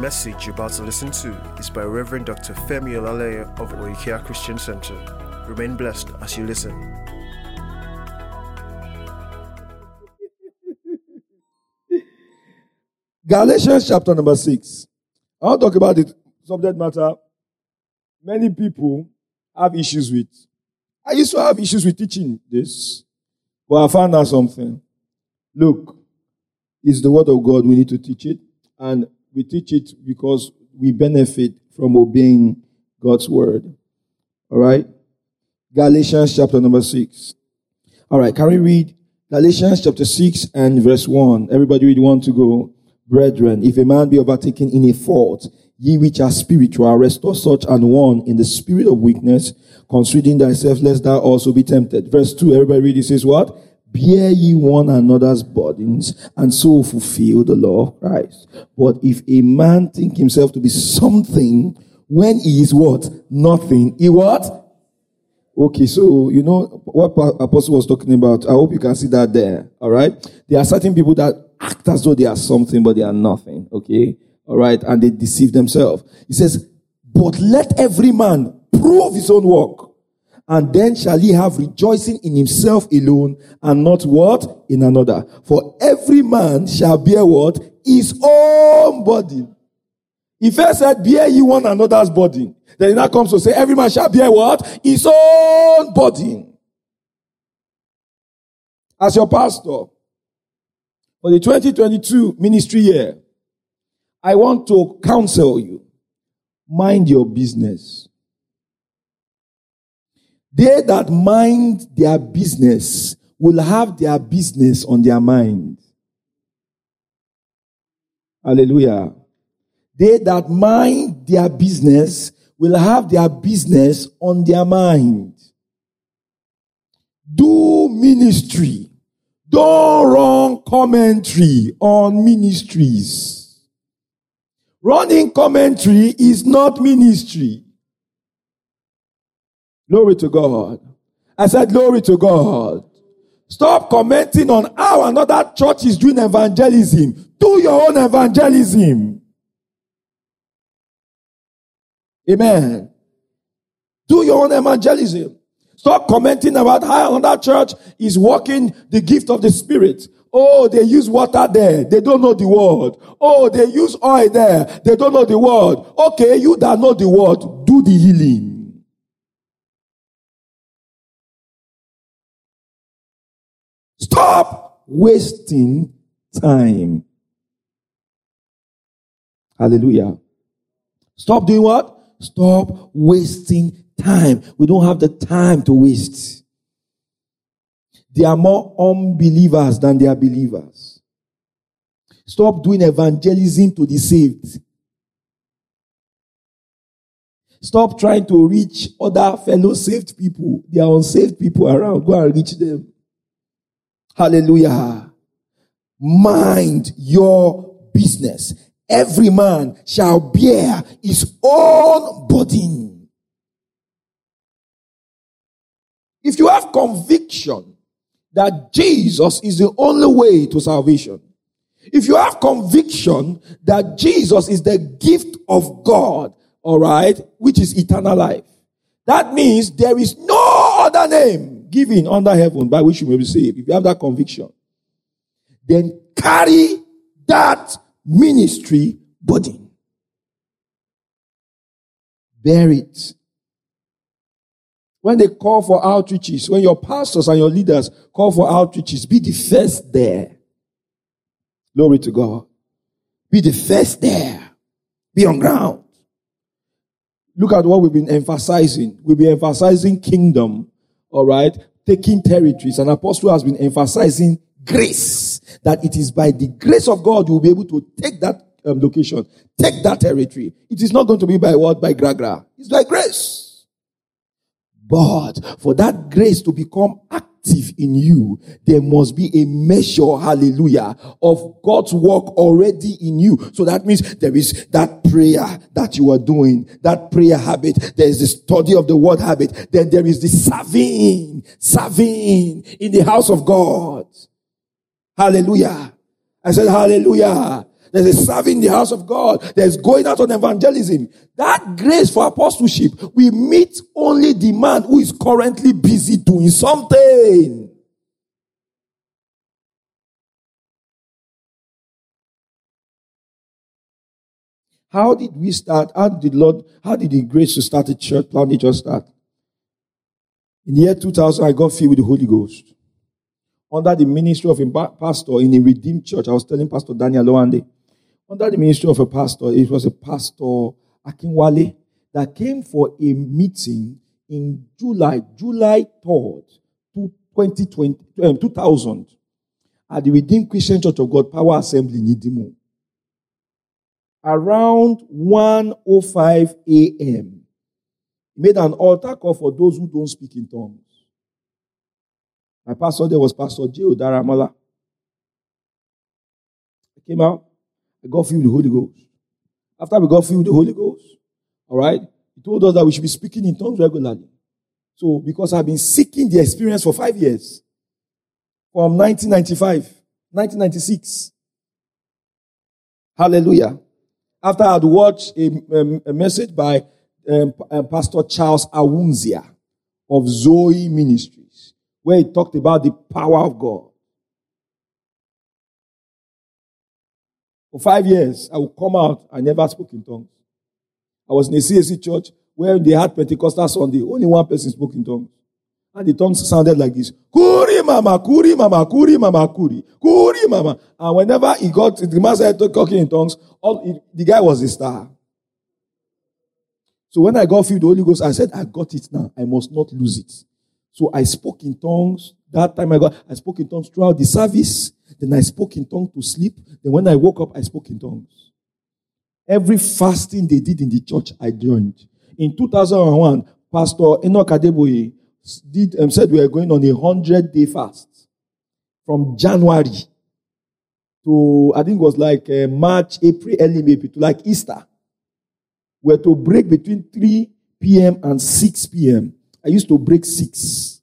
message you're about to listen to is by Reverend Dr. Femi Olaleye of Oikea Christian Center. Remain blessed as you listen. Galatians chapter number 6. I'll talk about the subject matter many people have issues with. I used to have issues with teaching this, but I found out something. Look, it's the word of God. We need to teach it, and we teach it because we benefit from obeying God's word. All right? Galatians chapter number 6. All right, can we read Galatians chapter 6 and verse 1? Everybody read one to go. Brethren, if a man be overtaken in a fault, ye which are spiritual, restore such an one in the spirit of weakness, considering thyself, lest thou also be tempted. Verse 2, everybody read it says what? Bear ye one another's burdens, and so fulfill the law of Christ. But if a man think himself to be something, when he is what? Nothing. He what? Okay, so you know what Apostle was talking about. I hope you can see that there. All right. There are certain people that act as though they are something, but they are nothing. Okay. All right. And they deceive themselves. He says, but let every man prove his own work. And then shall he have rejoicing in himself alone and not what? In another. For every man shall bear what? His own body. He first said, bear ye one another's body. Then he now comes to say, every man shall bear what? His own body. As your pastor, for the 2022 ministry year, I want to counsel you. Mind your business. They that mind their business will have their business on their mind. Hallelujah. They that mind their business will have their business on their mind. Do ministry. Don't run commentary on ministries. Running commentary is not ministry. Glory to God. I said, Glory to God. Stop commenting on how another church is doing evangelism. Do your own evangelism. Amen. Do your own evangelism. Stop commenting about how another church is working the gift of the Spirit. Oh, they use water there. They don't know the word. Oh, they use oil there. They don't know the word. Okay, you that know the word, do the healing. Stop wasting time. Hallelujah. Stop doing what? Stop wasting time. We don't have the time to waste. There are more unbelievers than there are believers. Stop doing evangelism to the saved. Stop trying to reach other fellow saved people. There are unsaved people around. Go and reach them. Hallelujah. Mind your business. Every man shall bear his own burden. If you have conviction that Jesus is the only way to salvation, if you have conviction that Jesus is the gift of God, all right, which is eternal life, that means there is no other name given under heaven by which you may be saved. If you have that conviction, then carry that ministry burden. Bear it. When they call for outreaches, when your pastors and your leaders call for outreaches, be the first there. Glory to God. Be the first there. Be on ground. Look at what we've been emphasizing. We've been emphasizing kingdom, all right? Taking territories. An apostle has been emphasizing grace. That it is by the grace of God you will be able to take that um, location, take that territory. It is not going to be by what? By gragra. It's by grace. But for that grace to become active in you, there must be a measure, hallelujah, of God's work already in you. So that means there is that prayer that you are doing, that prayer habit. There is the study of the word habit. Then there is the serving, serving in the house of God. Hallelujah. I said, hallelujah. There's a serving the house of God. There's going out on evangelism. That grace for apostleship, we meet only the man who is currently busy doing something. How did we start? How did the Lord, how did the grace to start a church plant just start? In the year 2000, I got filled with the Holy Ghost. Under the ministry of a pastor in a redeemed church, I was telling Pastor Daniel Loande, under the ministry of a pastor, it was a pastor, Akinwale, that came for a meeting in July, July 3rd, 2020, um, 2000, at the Redeemed Christian Church of God Power Assembly in Idimu around 1.05 a.m. He made an altar call for those who don't speak in tongues. My pastor there was Pastor J. Odaramola. I came out. I got filled with the Holy Ghost. After we got filled with the Holy Ghost, all right, he told us that we should be speaking in tongues regularly. So, because I've been seeking the experience for five years, from 1995, 1996. Hallelujah after I'd watched a, um, a message by um, um, Pastor Charles Awunzia of Zoe Ministries, where he talked about the power of God. For five years, I would come out, I never spoke in tongues. I was in a CAC church where they had Pentecostal Sunday, only one person spoke in tongues. And the tongues sounded like this. Kuri mama, kuri mama, kuri mama, kuri, kuri mama. And whenever he got, the master started talking in tongues, all, the guy was a star. So when I got filled with the Holy Ghost, I said, I got it now. I must not lose it. So I spoke in tongues. That time I got, I spoke in tongues throughout the service. Then I spoke in tongues to sleep. Then when I woke up, I spoke in tongues. Every fasting they did in the church, I joined. In 2001, Pastor Enoch Adeboye did um, said we are going on a hundred day fast from January to I think it was like uh, March, April, early May to like Easter. We're to break between 3 p.m. and 6 p.m. I used to break six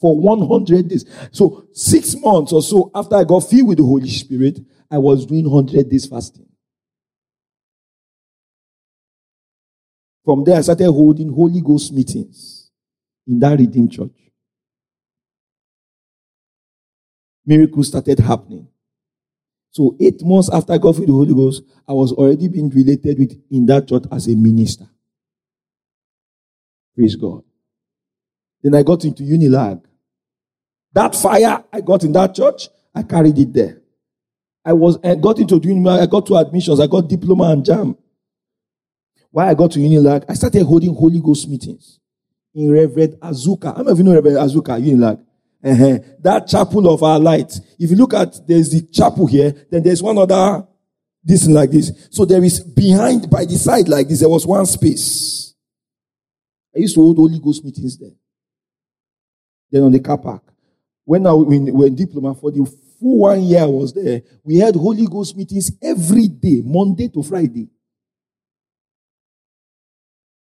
for 100 days. So six months or so after I got filled with the Holy Spirit, I was doing 100 days fasting. From there, I started holding Holy Ghost meetings in that redeemed church. Miracles started happening. So eight months after I got filled with the Holy Ghost, I was already being related with in that church as a minister. Praise God. Then I got into Unilag. That fire I got in that church, I carried it there. I was I got into Unilag, I got two admissions, I got diploma and JAMB. Why I got to Unilag, I started holding Holy Ghost meetings in Reverend Azuka. Many of you know Reverend Azuka? Unilag. uh-huh. that chapel of our light. If you look at there's the chapel here, then there's one other this like this. So there is behind by the side like this, there was one space. I used to hold Holy Ghost meetings there. Then on the car park. When I when, in diploma for the full one year I was there, we had Holy Ghost meetings every day, Monday to Friday.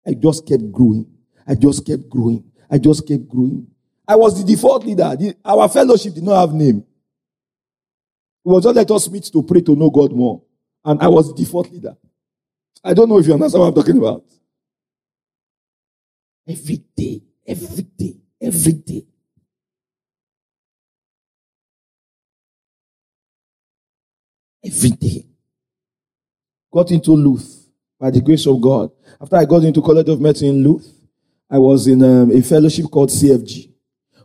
I just kept growing. I just kept growing. I just kept growing. I was the default leader. The, our fellowship did not have name. It was just let us meet to pray to know God more. And I was the default leader. I don't know if you understand what I'm talking about. Every day, every day, every day. Every day. Got into Luth by the grace of God. After I got into College of Medicine in Luth, I was in um, a fellowship called CFG.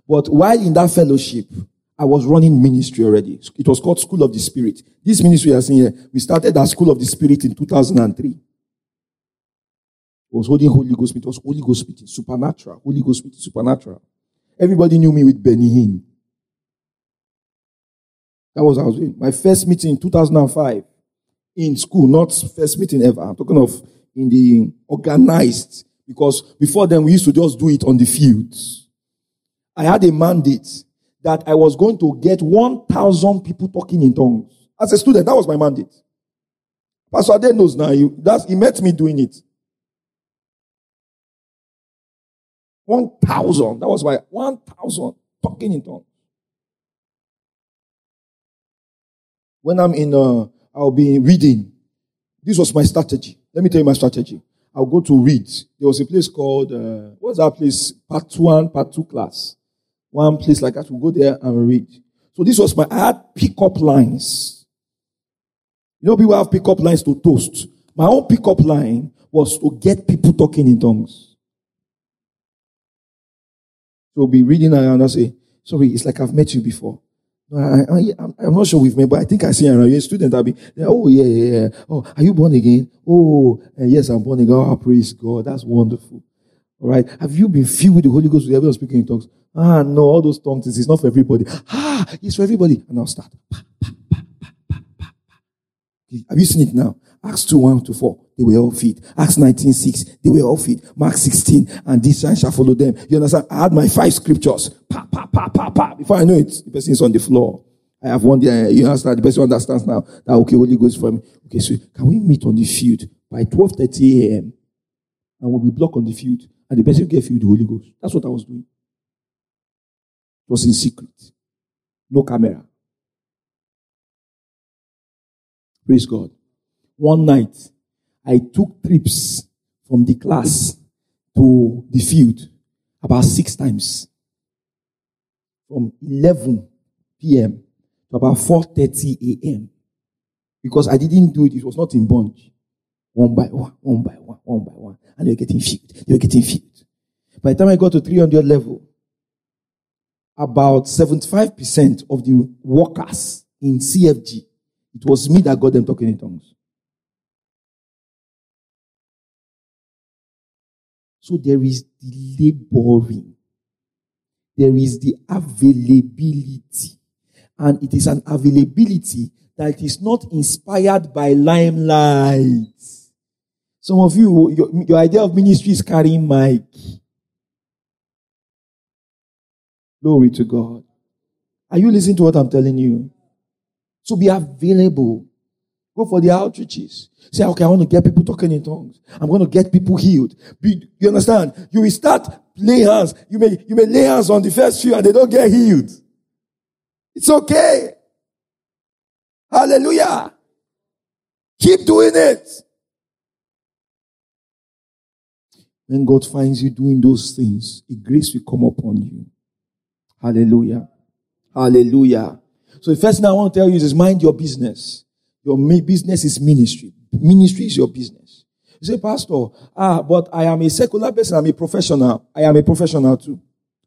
But while in that fellowship, I was running ministry already. It was called School of the Spirit. This ministry seen here, we started at School of the Spirit in 2003. It was holding Holy Ghost meeting. It was Holy Ghost meeting, supernatural. Holy Ghost meeting, supernatural. Everybody knew me with Benny Hinn. That was I was doing. My first meeting in 2005 in school, not first meeting ever. I'm talking of in the organized because before then, we used to just do it on the fields. I had a mandate that I was going to get 1,000 people talking in tongues. As a student, that was my mandate. Pastor Ade knows now. He, that's, he met me doing it. 1,000. That was my 1,000 talking in tongues. When I'm in, uh, I'll be reading. This was my strategy. Let me tell you my strategy. I'll go to read. There was a place called, uh, what's that place? Part one, part two class. One place like that. We'll go there and read. So this was my, I had pick-up lines. You know, people have pick-up lines to toast. My own pick-up line was to get people talking in tongues. So I'll be reading and I'll say, sorry, it's like I've met you before. I, am not sure we've met, but I think I see you. You're a student. I'll be, oh, yeah, yeah, yeah. Oh, are you born again? Oh, uh, yes, I'm born again. Oh, praise God. That's wonderful. All right. Have you been filled with the Holy Ghost? with Everyone speaking in tongues. Ah, no, all those tongues, it's not for everybody. Ah, it's for everybody. And I'll start. Have you seen it now? Acts 2, 1 to 4, they were all feet. Acts 19, 6, they were all feet. Mark 16, and this sign shall follow them. You understand? I had my five scriptures. Pa, pa, pa, pa, pa. Before I know it, the person is on the floor. I have one. You understand? The person understands now that, okay, Holy Ghost for me. Okay, so can we meet on the field by 12.30 a.m. and we'll be blocked on the field and the person filled with the Holy Ghost. That's what I was doing. It was in secret. No camera. Praise God. One night, I took trips from the class to the field about six times. From 11 p.m. to about 4.30 a.m. Because I didn't do it. It was not in bunch. One by one, one by one, one by one. And they were getting filled. They were getting filled. By the time I got to 300 level, about 75% of the workers in CFG, it was me that got them talking in tongues. So there is the laboring. There is the availability. And it is an availability that is not inspired by limelight. Some of you, your, your idea of ministry is carrying mic. Glory to God. Are you listening to what I'm telling you? So be available. Go for the outreaches. Say, okay, I want to get people talking in tongues. I'm going to get people healed. Be, you understand? You will start lay hands. You may, you may lay hands on the first few and they don't get healed. It's okay. Hallelujah. Keep doing it. When God finds you doing those things, a grace will come upon you. Hallelujah. Hallelujah. So the first thing I want to tell you is mind your business. Your business is ministry. Ministry is your business. You say, Pastor, ah, but I am a secular person. I'm a professional. I am a professional too.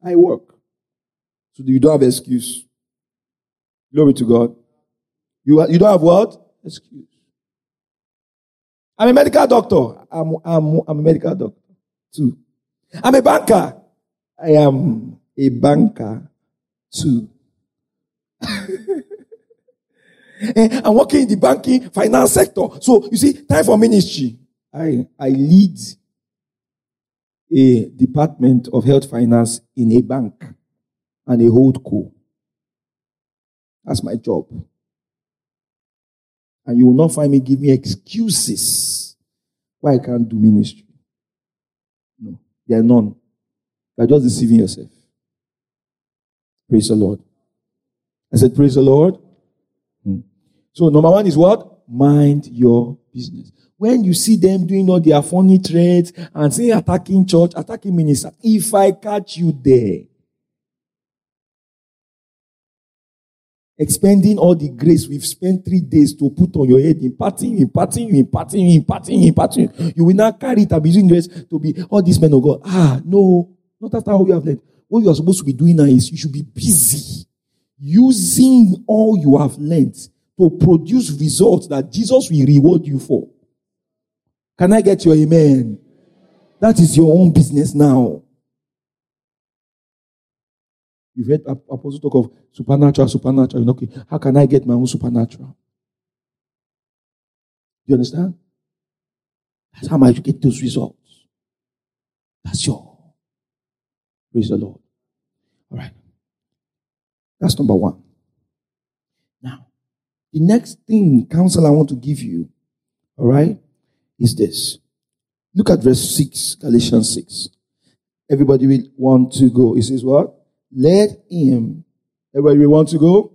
I work. So you don't have excuse. Glory to God. You, you don't have what? Excuse. I'm a medical doctor. I'm, I'm, I'm a medical doctor too. I'm a banker. I am a banker too. Eh, I'm working in the banking finance sector. So you see, time for ministry. I, I lead a department of health finance in a bank and a hold co. That's my job. And you will not find me give me excuses why I can't do ministry. No, there are none. You are just deceiving yourself. Praise the Lord. I said, Praise the Lord. Hmm. So, number one is what? Mind your business. When you see them doing all their funny trades and say attacking church, attacking minister, if I catch you there, expending all the grace we've spent three days to put on your head, imparting, imparting imparting imparting, imparting you. Will not carry it and be using grace to be all these men of God. Ah, no, not after how you have learned. What you are supposed to be doing now is you should be busy using all you have learned to produce results that Jesus will reward you for. Can I get your amen? That is your own business now. You've heard Apostle talk of supernatural, supernatural. Okay, how can I get my own supernatural? Do you understand? That's how you get those results. That's your. Praise the Lord. All right. That's number one. The next thing, counsel, I want to give you, all right, is this. Look at verse 6, Galatians 6. Everybody will want to go. It says what? Let him, everybody will want to go?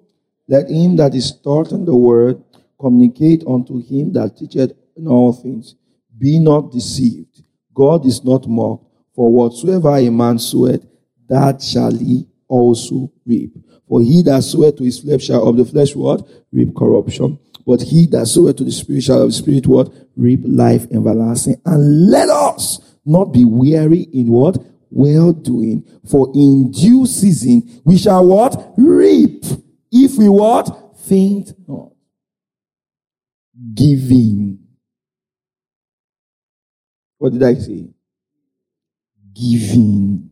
Let him that is taught in the word communicate unto him that teacheth in all things. Be not deceived. God is not mocked. For whatsoever a man soweth, that shall he also reap. For he that soweth to his flesh shall of the flesh what? Reap corruption. But he that soweth to the spirit shall of the spirit what? Reap life everlasting. And let us not be weary in what? Well doing. For in due season we shall what? Reap. If we what? Faint not. Giving. What did I say? Giving.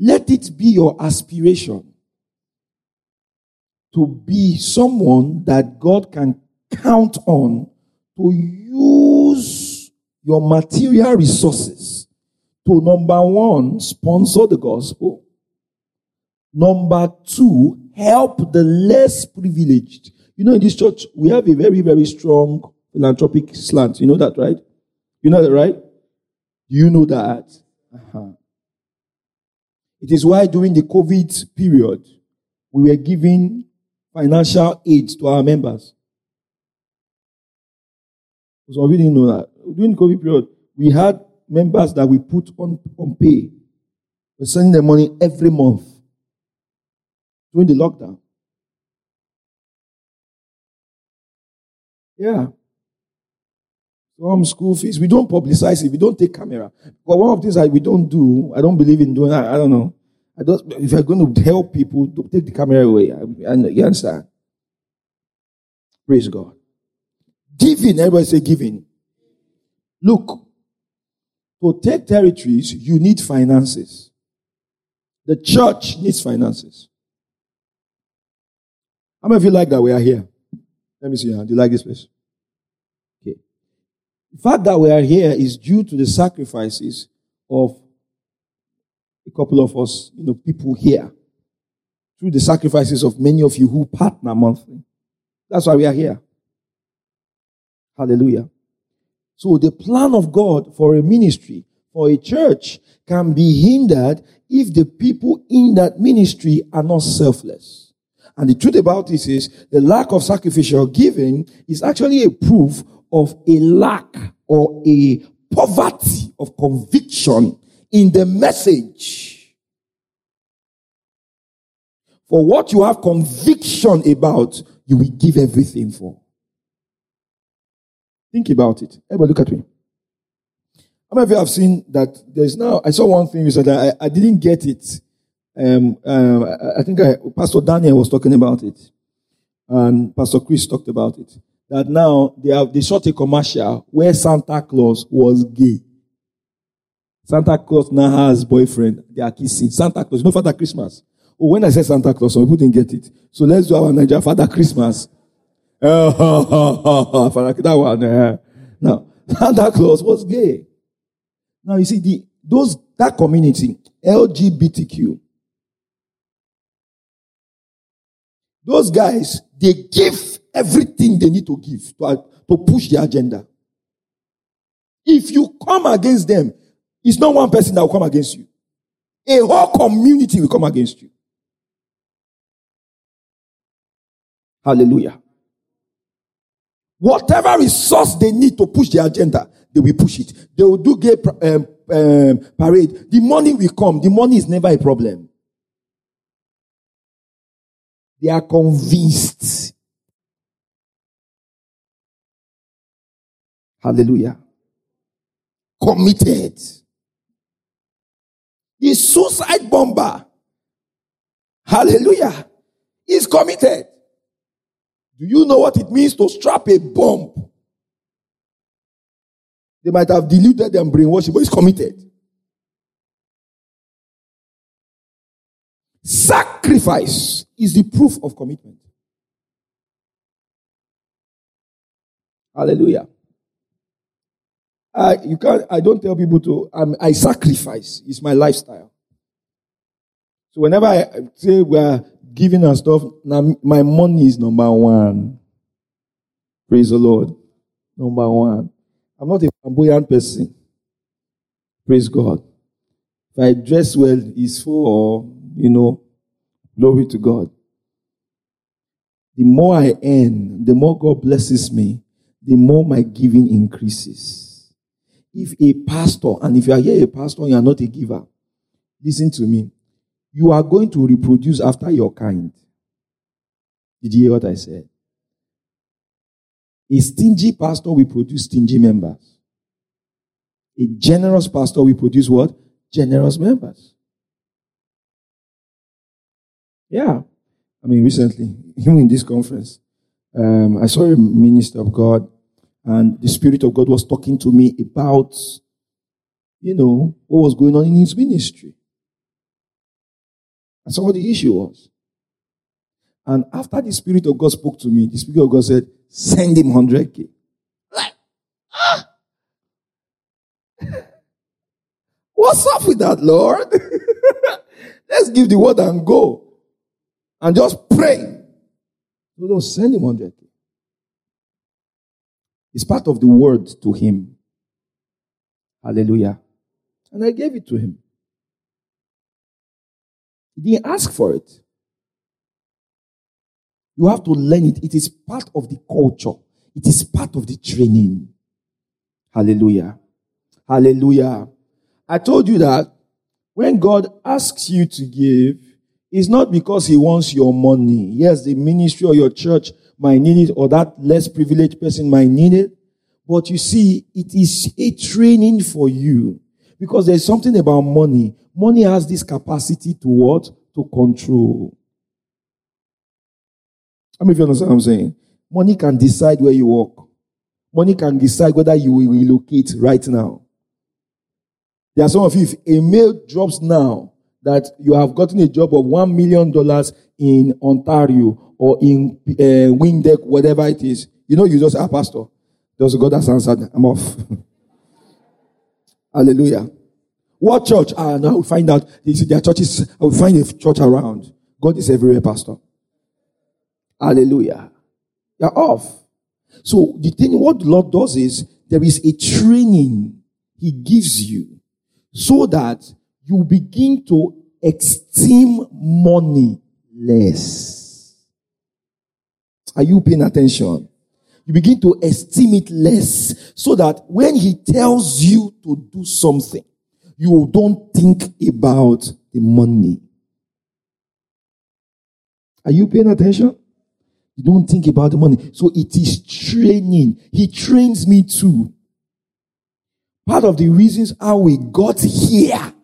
Let it be your aspiration to be someone that God can count on to use your material resources to number one, sponsor the gospel. Number two, help the less privileged. You know, in this church, we have a very, very strong philanthropic slant. You know that, right? You know that, right? Do you know that? Uh-huh. It is why during the COVID period, we were giving financial aid to our members. So we didn't know that. During the COVID period, we had members that we put on, on pay. We're sending them money every month during the lockdown. Yeah. Some school fees. We don't publicize it. We don't take camera. But one of the things that we don't do, I don't believe in doing that. I don't know. I don't, if you're going to help people, don't take the camera away. And you understand? Praise God. Giving. Everybody say giving. Look, to take territories, you need finances. The church needs finances. How many of you like that we are here? Let me see. Uh, do you like this place? The fact that we are here is due to the sacrifices of a couple of us, you know, people here. Through the sacrifices of many of you who partner monthly. That's why we are here. Hallelujah. So the plan of God for a ministry, for a church, can be hindered if the people in that ministry are not selfless. And the truth about this is the lack of sacrificial giving is actually a proof of a lack or a poverty of conviction in the message. For what you have conviction about, you will give everything for. Think about it. Everybody look at me. How many of you have seen that there's now, I saw one thing recently, I, I didn't get it. Um, um, I think I, Pastor Daniel was talking about it. And Pastor Chris talked about it that now they have they shot a commercial where Santa Claus was gay. Santa Claus now has boyfriend. They are kissing. Santa Claus, no Father Christmas. Oh, when I said Santa Claus, some people didn't get it. So let's do our Nigeria Father Christmas. Father, that one. Uh, now, Santa Claus was gay. Now you see the those that community LGBTQ. Those guys they give everything they need to give to, to push the agenda. If you come against them, it's not one person that will come against you. A whole community will come against you. Hallelujah. Whatever resource they need to push the agenda, they will push it. They will do gay um, um, parade. The money will come. The money is never a problem. They are convinced Hallelujah. Committed. The suicide bomber. Hallelujah. Is committed. Do you know what it means to strap a bomb? They might have deluded and brainwashed, but he's committed. Sacrifice is the proof of commitment. Hallelujah. I, you can't, I don't tell people to, I sacrifice. It's my lifestyle. So whenever I say we're giving and stuff, now my money is number one. Praise the Lord. Number one. I'm not a flamboyant person. Praise God. If I dress well, it's for, you know, glory to God. the more I earn, the more God blesses me, the more my giving increases. If a pastor, and if you are here a pastor and you are not a giver, listen to me. You are going to reproduce after your kind. Did you hear what I said? A stingy pastor will produce stingy members. A generous pastor will produce what? Generous members. Yeah. I mean, recently, even in this conference, um, I saw a minister of God, and the Spirit of God was talking to me about, you know, what was going on in his ministry. I saw what the issue was. And after the Spirit of God spoke to me, the Spirit of God said, send him 100K. Like, ah. What's up with that, Lord? Let's give the word and go. And just pray. No, no, send him 100K. It's part of the word to him. Hallelujah. And I gave it to him. He didn't ask for it. You have to learn it. It is part of the culture. It is part of the training. Hallelujah. Hallelujah. I told you that when God asks you to give, it's not because He wants your money. Yes, the ministry or your church might need it, or that less privileged person might need it. But you see, it is a training for you. Because there's something about money. Money has this capacity to what? To control. I mean, if you understand what I'm saying? Money can decide where you walk. Money can decide whether you will relocate right now. There are some of you, if a mail drops now that you have gotten a job of $1 million in Ontario or in uh, Windhoek, whatever it is, you know, you just say, ah, Pastor, a God that's answered. I'm off. Hallelujah. What church? Ah, now we find out. There are churches. I will find a church around. God is everywhere, Pastor. Hallelujah. You're off. So the thing, what the Lord does is there is a training He gives you so that you begin to esteem money less. Are you paying attention? You begin to esteem it less so that when He tells you to do something, you don't think about the money. Are you paying attention? You don't think about the money. So it is training. He trains me too. Part of the reasons how we got here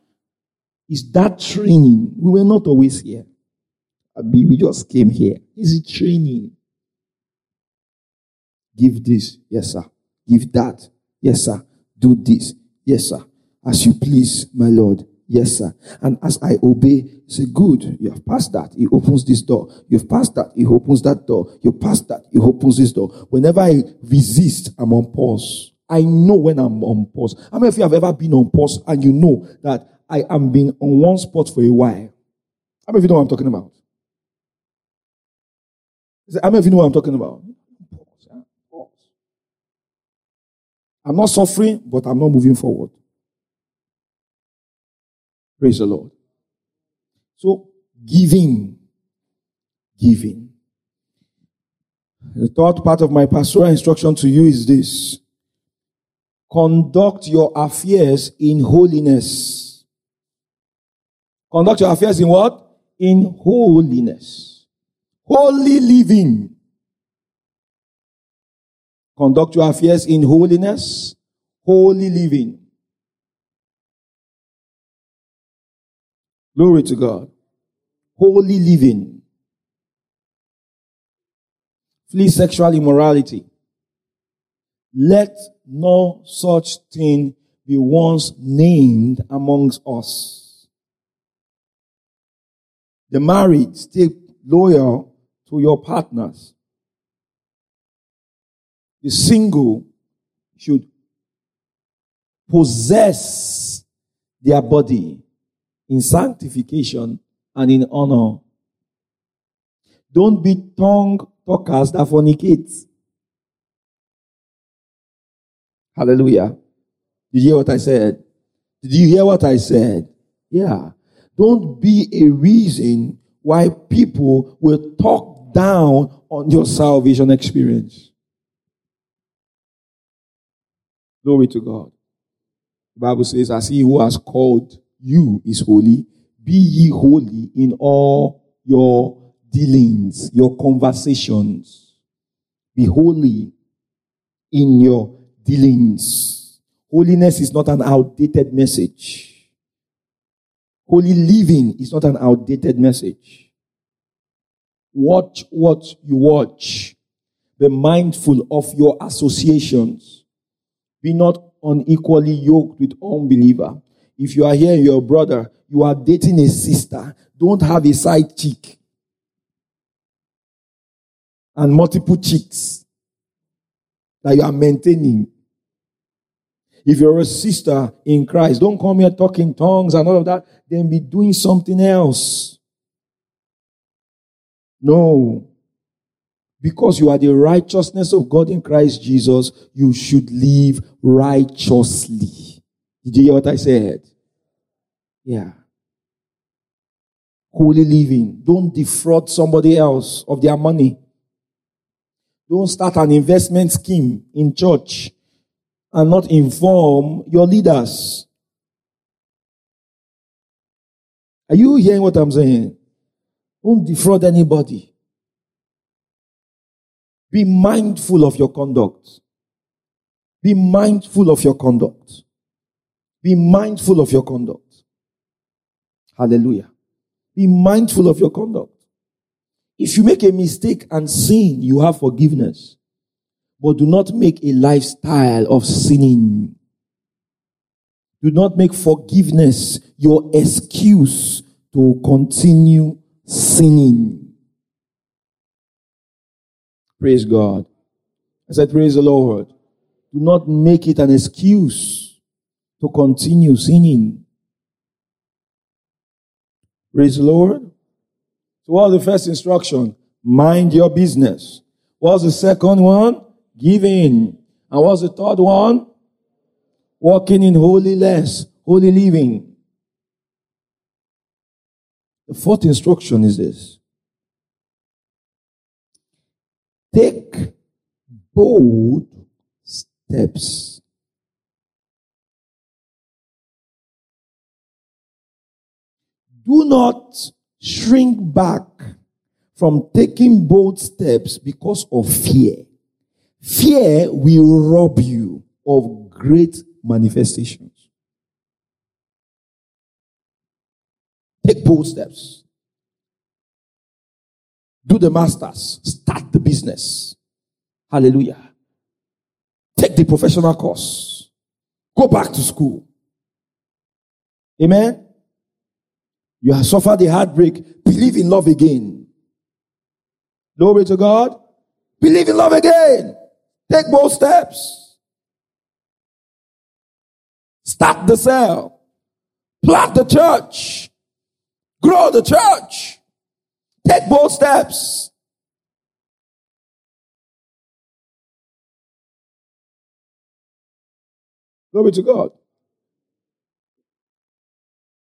is that training. We were not always here. We just came here. Is it training? Give this. Yes, sir. Give that. Yes, sir. Do this. Yes, sir. As you please, my Lord. Yes, sir. And as I obey, say, good, you have passed that. He opens this door. You've passed that. He opens that door. You passed that. He opens this door. Whenever I resist, I'm on pause. I know when I'm on pause. How many of you have ever been on pause and you know that I am being on one spot for a while? How many of you know what I'm talking about? How many of you know what I'm talking about? I'm not suffering, but I'm not moving forward. Praise the Lord. So, giving. Giving. The third part of my pastoral instruction to you is this conduct your affairs in holiness. Conduct your affairs in what? In holiness. Holy living. Conduct your affairs in holiness. Holy living. Glory to God. Holy living. Flee sexual immorality. Let no such thing be once named amongst us. The married, stay loyal to your partners. The single should possess their body in sanctification and in honor. Don't be tongue talkers that fornicate. Hallelujah. Did you hear what I said? Did you hear what I said? Yeah. Don't be a reason why people will talk down on your salvation experience. Glory to God. The Bible says, as he who has called you is holy, be ye holy in all your dealings, your conversations. Be holy in your dealings. Holiness is not an outdated message. Holy living is not an outdated message. Watch what you watch. Be mindful of your associations. Be not unequally yoked with unbeliever. If you are here, your brother, you are dating a sister, don't have a side chick and multiple chicks that you are maintaining. If you're a sister in Christ, don't come here talking tongues and all of that, then be doing something else. No. Because you are the righteousness of God in Christ Jesus, you should live righteously. Did you hear what I said? Yeah. Holy living. Don't defraud somebody else of their money. Don't start an investment scheme in church and not inform your leaders. Are you hearing what I'm saying? Don't defraud anybody. Be mindful of your conduct. Be mindful of your conduct. Be mindful of your conduct. Hallelujah. Be mindful of your conduct. If you make a mistake and sin, you have forgiveness. But do not make a lifestyle of sinning. Do not make forgiveness your excuse to continue sinning. Praise God. I said, Praise the Lord. Do not make it an excuse to continue sinning. Praise the Lord. So what was the first instruction? Mind your business. What was the second one? Giving. And what's the third one? Walking in holiness, holy living. The fourth instruction is this. Take bold steps. Do not shrink back from taking bold steps because of fear. Fear will rob you of great manifestations. Take bold steps. Do the masters. Start the business. Hallelujah. Take the professional course. Go back to school. Amen. You have suffered a heartbreak. Believe in love again. Glory to God. Believe in love again. Take bold steps. Start the cell. Plant the church. Grow the church. Take bold steps. Glory to God.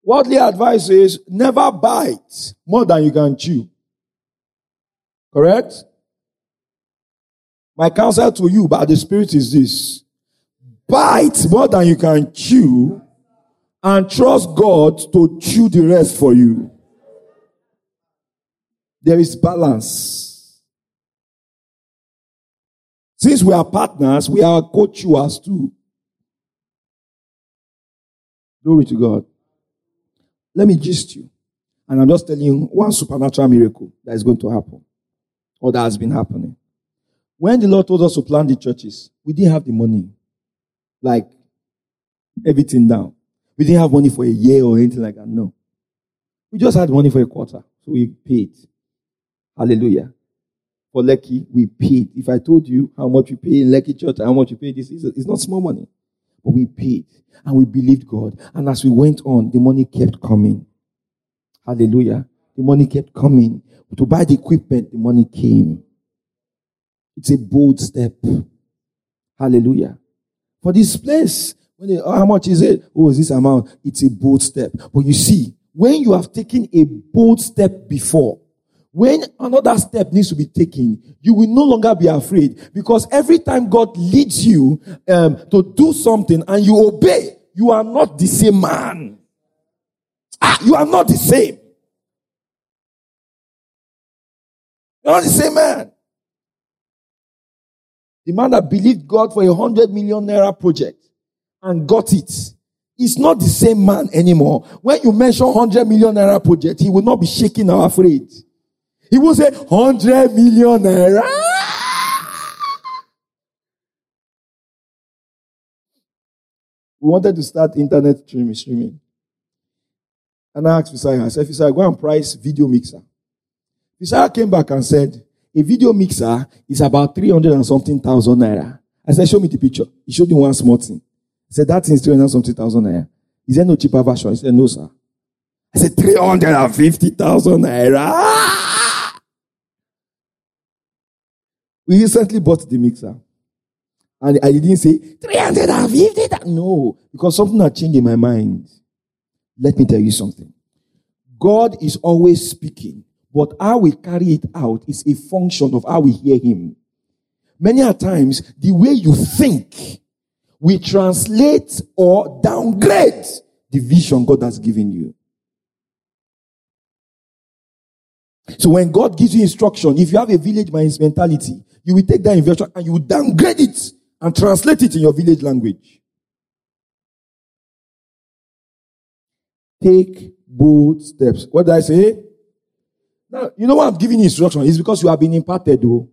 Worldly advice is never bite more than you can chew. Correct? My counsel to you by the Spirit is this bite more than you can chew and trust God to chew the rest for you. There is balance. Since we are partners, we are co chewers too. Glory to God. Let me gist you. And I'm just telling you one supernatural miracle that is going to happen or that has been happening. When the Lord told us to plant the churches, we didn't have the money. Like everything down. We didn't have money for a year or anything like that. No. We just had money for a quarter. So we paid. Hallelujah. For Lekki, we paid. If I told you how much we paid in Lekki Church how much we paid this, it's not small money. But we paid and we believed God. And as we went on, the money kept coming. Hallelujah. The money kept coming. To buy the equipment, the money came. It's a bold step. Hallelujah. For this place, when they, oh, how much is it? Oh, is this amount? It's a bold step. But you see, when you have taken a bold step before, when another step needs to be taken, you will no longer be afraid because every time God leads you um, to do something and you obey, you are not the same man. Ah, you are not the same. You're not the same man. The man that believed God for a hundred million naira project and got it is not the same man anymore. When you mention hundred million naira project, he will not be shaking or afraid. He will say hundred million naira. We wanted to start internet streaming. streaming. And I asked Fisaya, I said, Fisaya, go and price video mixer. Fisaya came back and said, a video mixer is about 300 and something thousand naira. I said, show me the picture. He showed me one small thing. He said, that thing is 300 and something thousand naira. Is there no cheaper version? He said, no, sir. I said, 350,000 naira. We recently bought the mixer. And I didn't say 350. No, because something had changed in my mind. Let me tell you something. God is always speaking, but how we carry it out is a function of how we hear Him. Many a times, the way you think, we translate or downgrade the vision God has given you. So when God gives you instruction, if you have a village mentality, you will take that instruction and you will downgrade it and translate it in your village language. Take bold steps. What did I say? Now, you know why I'm giving you instruction? It's because you have been imparted, though.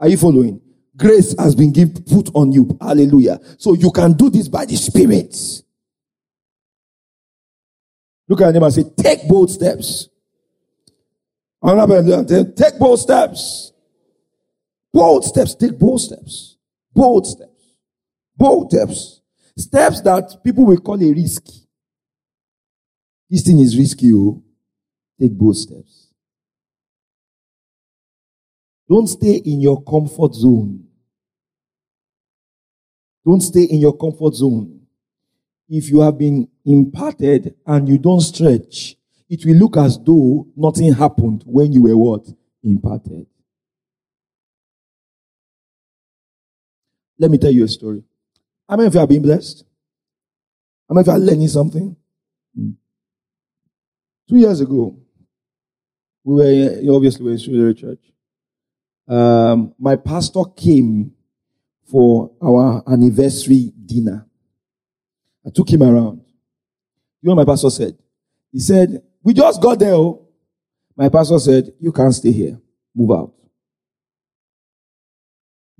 Are you following? Grace has been give, put on you. Hallelujah. So you can do this by the Spirit. Look at him and say, take bold steps. Take bold steps. Bold steps. Take bold steps. Bold steps. Bold steps. Steps that people will call a risk. This thing is risky, oh. Take bold steps. Don't stay in your comfort zone. Don't stay in your comfort zone. If you have been imparted and you don't stretch, it will look as though nothing happened when you were what? Imparted. Let me tell you a story. How many of you have been blessed? How many of you are learning something? Hmm. Two years ago, we were obviously we were in Surrey Church. Um, my pastor came for our anniversary dinner. I took him around. You know what my pastor said? He said, We just got there. Oh. My pastor said, You can't stay here. Move out.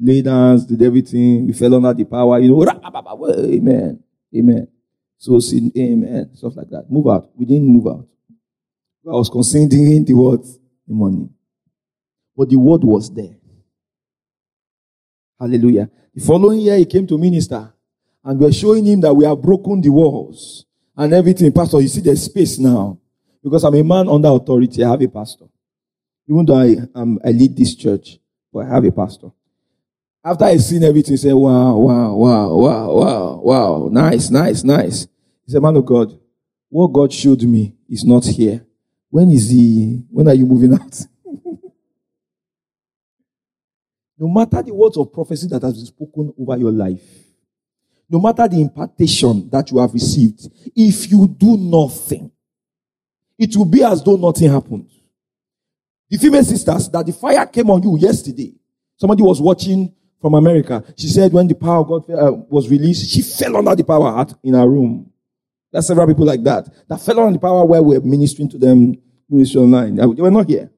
Dance, did everything. We fell under the power. You know, amen. Amen. So, sin, amen. Stuff like that. Move out. We didn't move out. I was considering the the money. But the word was there. Hallelujah. The following year, he came to minister and we're showing him that we have broken the walls and everything. Pastor, you see there's space now. Because I'm a man under authority. I have a pastor. Even though I, um, I lead this church, but I have a pastor. After I seen everything, he said, wow, wow, wow, wow, wow, wow. Nice, nice, nice. He said, man of God, what God showed me is not here. When is he, when are you moving out? No matter the words of prophecy that has been spoken over your life, no matter the impartation that you have received, if you do nothing, it will be as though nothing happened. The female sisters, that the fire came on you yesterday. Somebody was watching from America. She said when the power of God uh, was released, she fell under the power at, in her room. There's several people like that that fell under the power where we're ministering to them, ministry online. They were not here.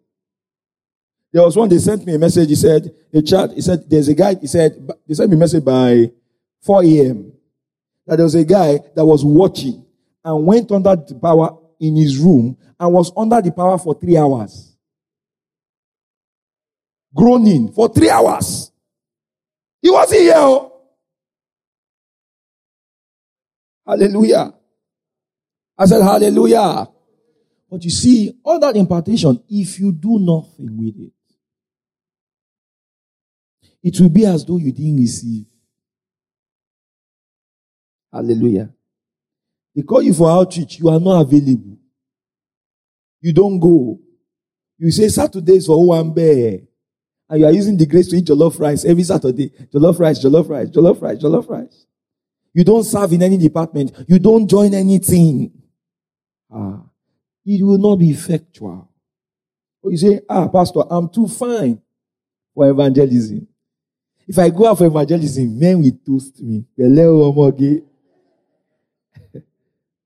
There was one, they sent me a message. He said, a chat. He said, there's a guy. He said, they sent me a message by 4 a.m. That there was a guy that was watching and went under the power in his room and was under the power for three hours. Groaning for three hours. He wasn't here. Oh. Hallelujah. I said, Hallelujah. But you see, all that impartation, if you do nothing with it, it will be as though you didn't receive. Hallelujah. They call you for outreach, you are not available. You don't go. You say Saturdays for one bear. And you are using the grace to eat jollof rice every Saturday. Jollof rice, jollof rice, jollof rice, jollof rice. You don't serve in any department. You don't join anything. Ah, it will not be effectual. Or you say, ah, pastor, I'm too fine for evangelism. If I go out for evangelism, men will toast me.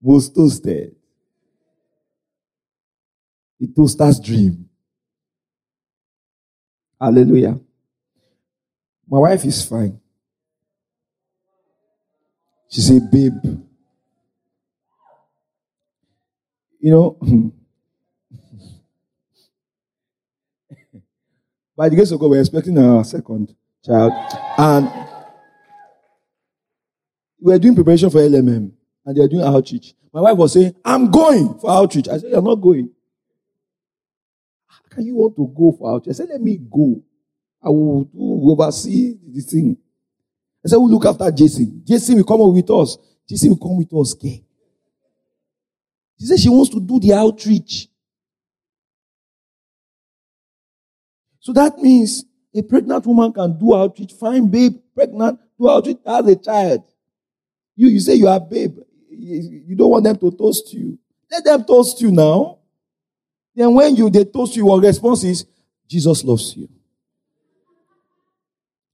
Most toasted. The toaster's dream. Hallelujah. My wife is fine. She said, babe. You know, by the grace of God, we're expecting our second child. And we are doing preparation for LMM. And they are doing outreach. My wife was saying, I'm going for outreach. I said, You're not going. How can you want to go for outreach? I said, Let me go. I will, oversee the thing. I said, We'll look after Jason. Jason will come with us. Jason will come with us. Okay. She said she wants to do the outreach. So that means a pregnant woman can do outreach. Fine, babe, pregnant, do outreach, has a child. You, you say you are babe. You don't want them to toast you. Let them toast you now. Then when you they toast you, your response is, Jesus loves you.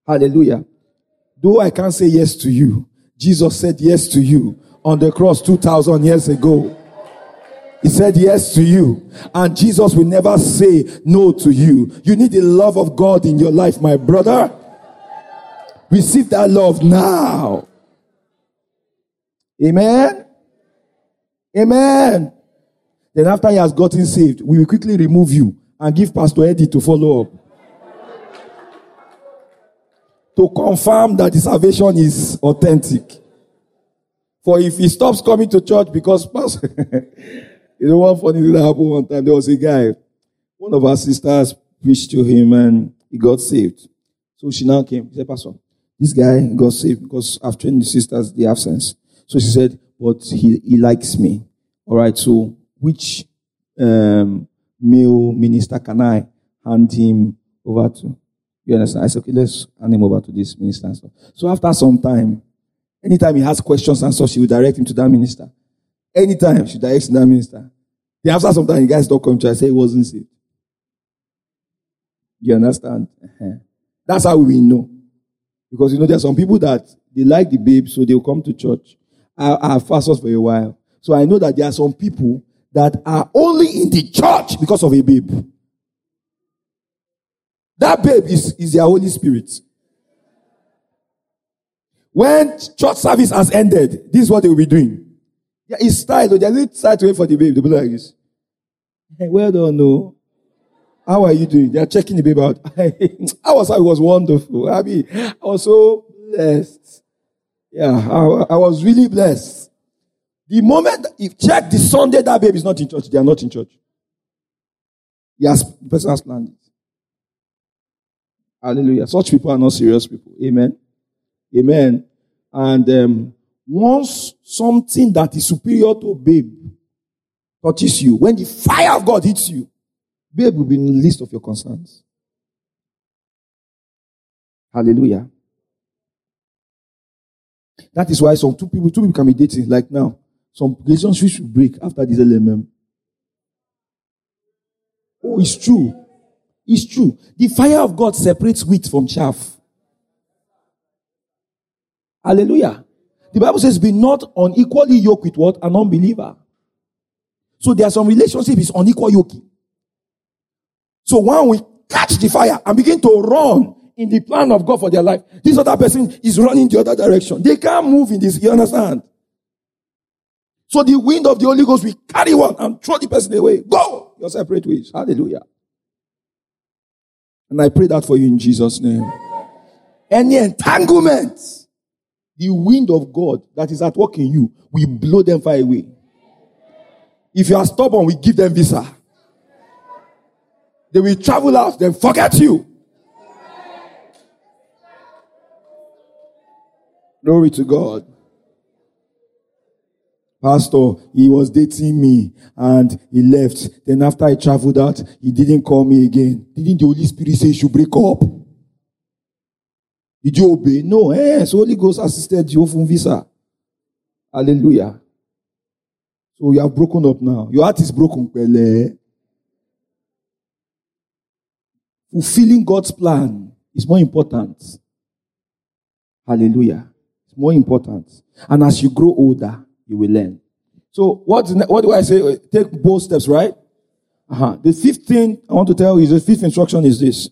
Hallelujah. Though I can't say yes to you, Jesus said yes to you on the cross 2,000 years ago. He said yes to you. And Jesus will never say no to you. You need the love of God in your life, my brother. Receive that love now. Amen. Amen. Then after he has gotten saved, we will quickly remove you and give Pastor Eddie to follow up. to confirm that the salvation is authentic. For if he stops coming to church because Pastor, you know one funny thing that happened one time, there was a guy, one of our sisters preached to him and he got saved. So she now came. She said, Pastor, this guy got saved because I've trained the sisters the absence. So she said, but he, he likes me. All right. So which um, male minister can I hand him over to? You understand? I said, okay, let's hand him over to this minister. So after some time, anytime he has questions and so she will direct him to that minister. Anytime she directs that minister. Then after some time, the guy don't come to I say he wasn't saved. You understand? Uh-huh. That's how we know. Because you know, there are some people that they like the babe, so they'll come to church. I, I have fasted for a while. So I know that there are some people that are only in the church because of a babe. That babe is, is their Holy Spirit. When church service has ended, this is what they will be doing. Yeah, it's style. They're really style to wait for the babe. They'll be like this. Hey, well done, no. How are you doing? They're checking the babe out. I was, I was wonderful. I mean, I was so blessed. Yeah, I, I was really blessed. The moment, if check the Sunday that baby is not in church, they are not in church. Yes, the person has planned it. Hallelujah. Such people are not serious people. Amen. Amen. And um, once something that is superior to babe touches you, when the fire of God hits you, babe will be in the list of your concerns. Hallelujah. That is why some two people, two people can be dating like now. Some relationships should break after this LMM. Oh, it's true. It's true. The fire of God separates wheat from chaff. Hallelujah. The Bible says, be not unequally yoked with what? An unbeliever. So there are some relationships is unequal yoke. So when we catch the fire and begin to run in the plan of God for their life. This other person is running the other direction. They can't move in this. You understand? So the wind of the Holy Ghost will carry one and throw the person away. Go your separate ways. Hallelujah. And I pray that for you in Jesus' name. Any entanglement, the wind of God that is at work in you, will blow them far away. If you are stubborn, we give them visa. They will travel out, then forget you. Glory to God. Pastor, he was dating me and he left. Then after I traveled out, he didn't call me again. Didn't the Holy Spirit say you should break up? Did you obey? No. Eh, so Holy Ghost assisted you from visa. Hallelujah. So you have broken up now. Your heart is broken. Fulfilling God's plan is more important. Hallelujah. It's more important. And as you grow older, you will learn. So what, what do I say? Take both steps, right? Uh-huh. The fifth thing I want to tell you, is the fifth instruction is this.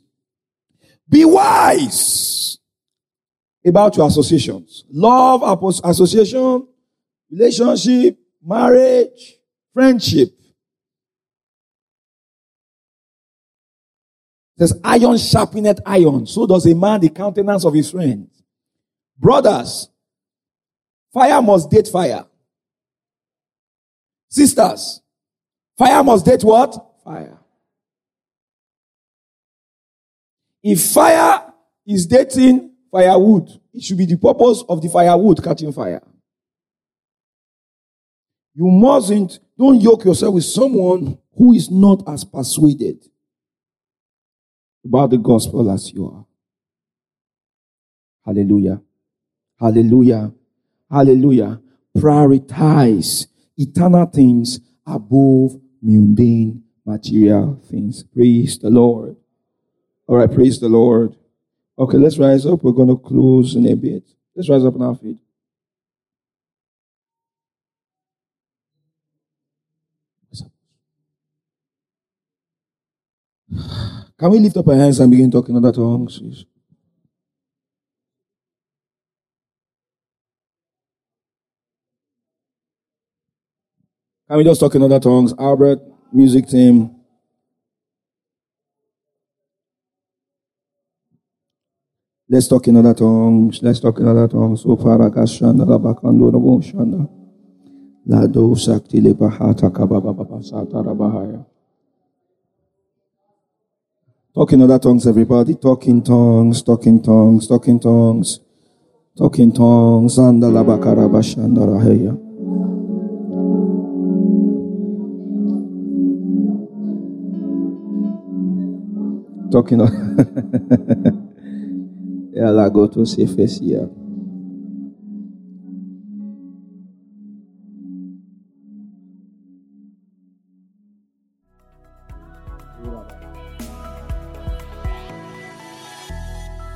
Be wise about your associations. Love, association, relationship, marriage, friendship. It says, iron sharpeneth iron. So does a man the countenance of his friend. Brothers, fire must date fire. Sisters, fire must date what? Fire. If fire is dating firewood, it should be the purpose of the firewood catching fire. You mustn't, don't yoke yourself with someone who is not as persuaded about the gospel as you are. Hallelujah. Hallelujah. Hallelujah. Prioritize eternal things above mundane material things. Praise the Lord. All right, praise the Lord. Okay, let's rise up. We're going to close in a bit. Let's rise up on our feet. Can we lift up our hands and begin talking other tongues? Please? Can we just talk in other tongues? Albert, music team. Let's talk in other tongues. Let's talk in other tongues. So paragashanda rabakando rabo shanda. Lado sakti lebahata kababa baba satara bahaya. Talk in other tongues, everybody. Talk in tongues, talk in tongues, talk in tongues. Talk in tongues. Anda labakara bashanda rahaya. talking.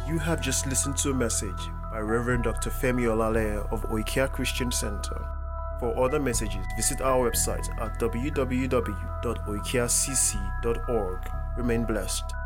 You have just listened to a message by Reverend Dr. Femi Olaleye of Oikea Christian Center. For other messages, visit our website at www.oikeacc.org. Remain blessed.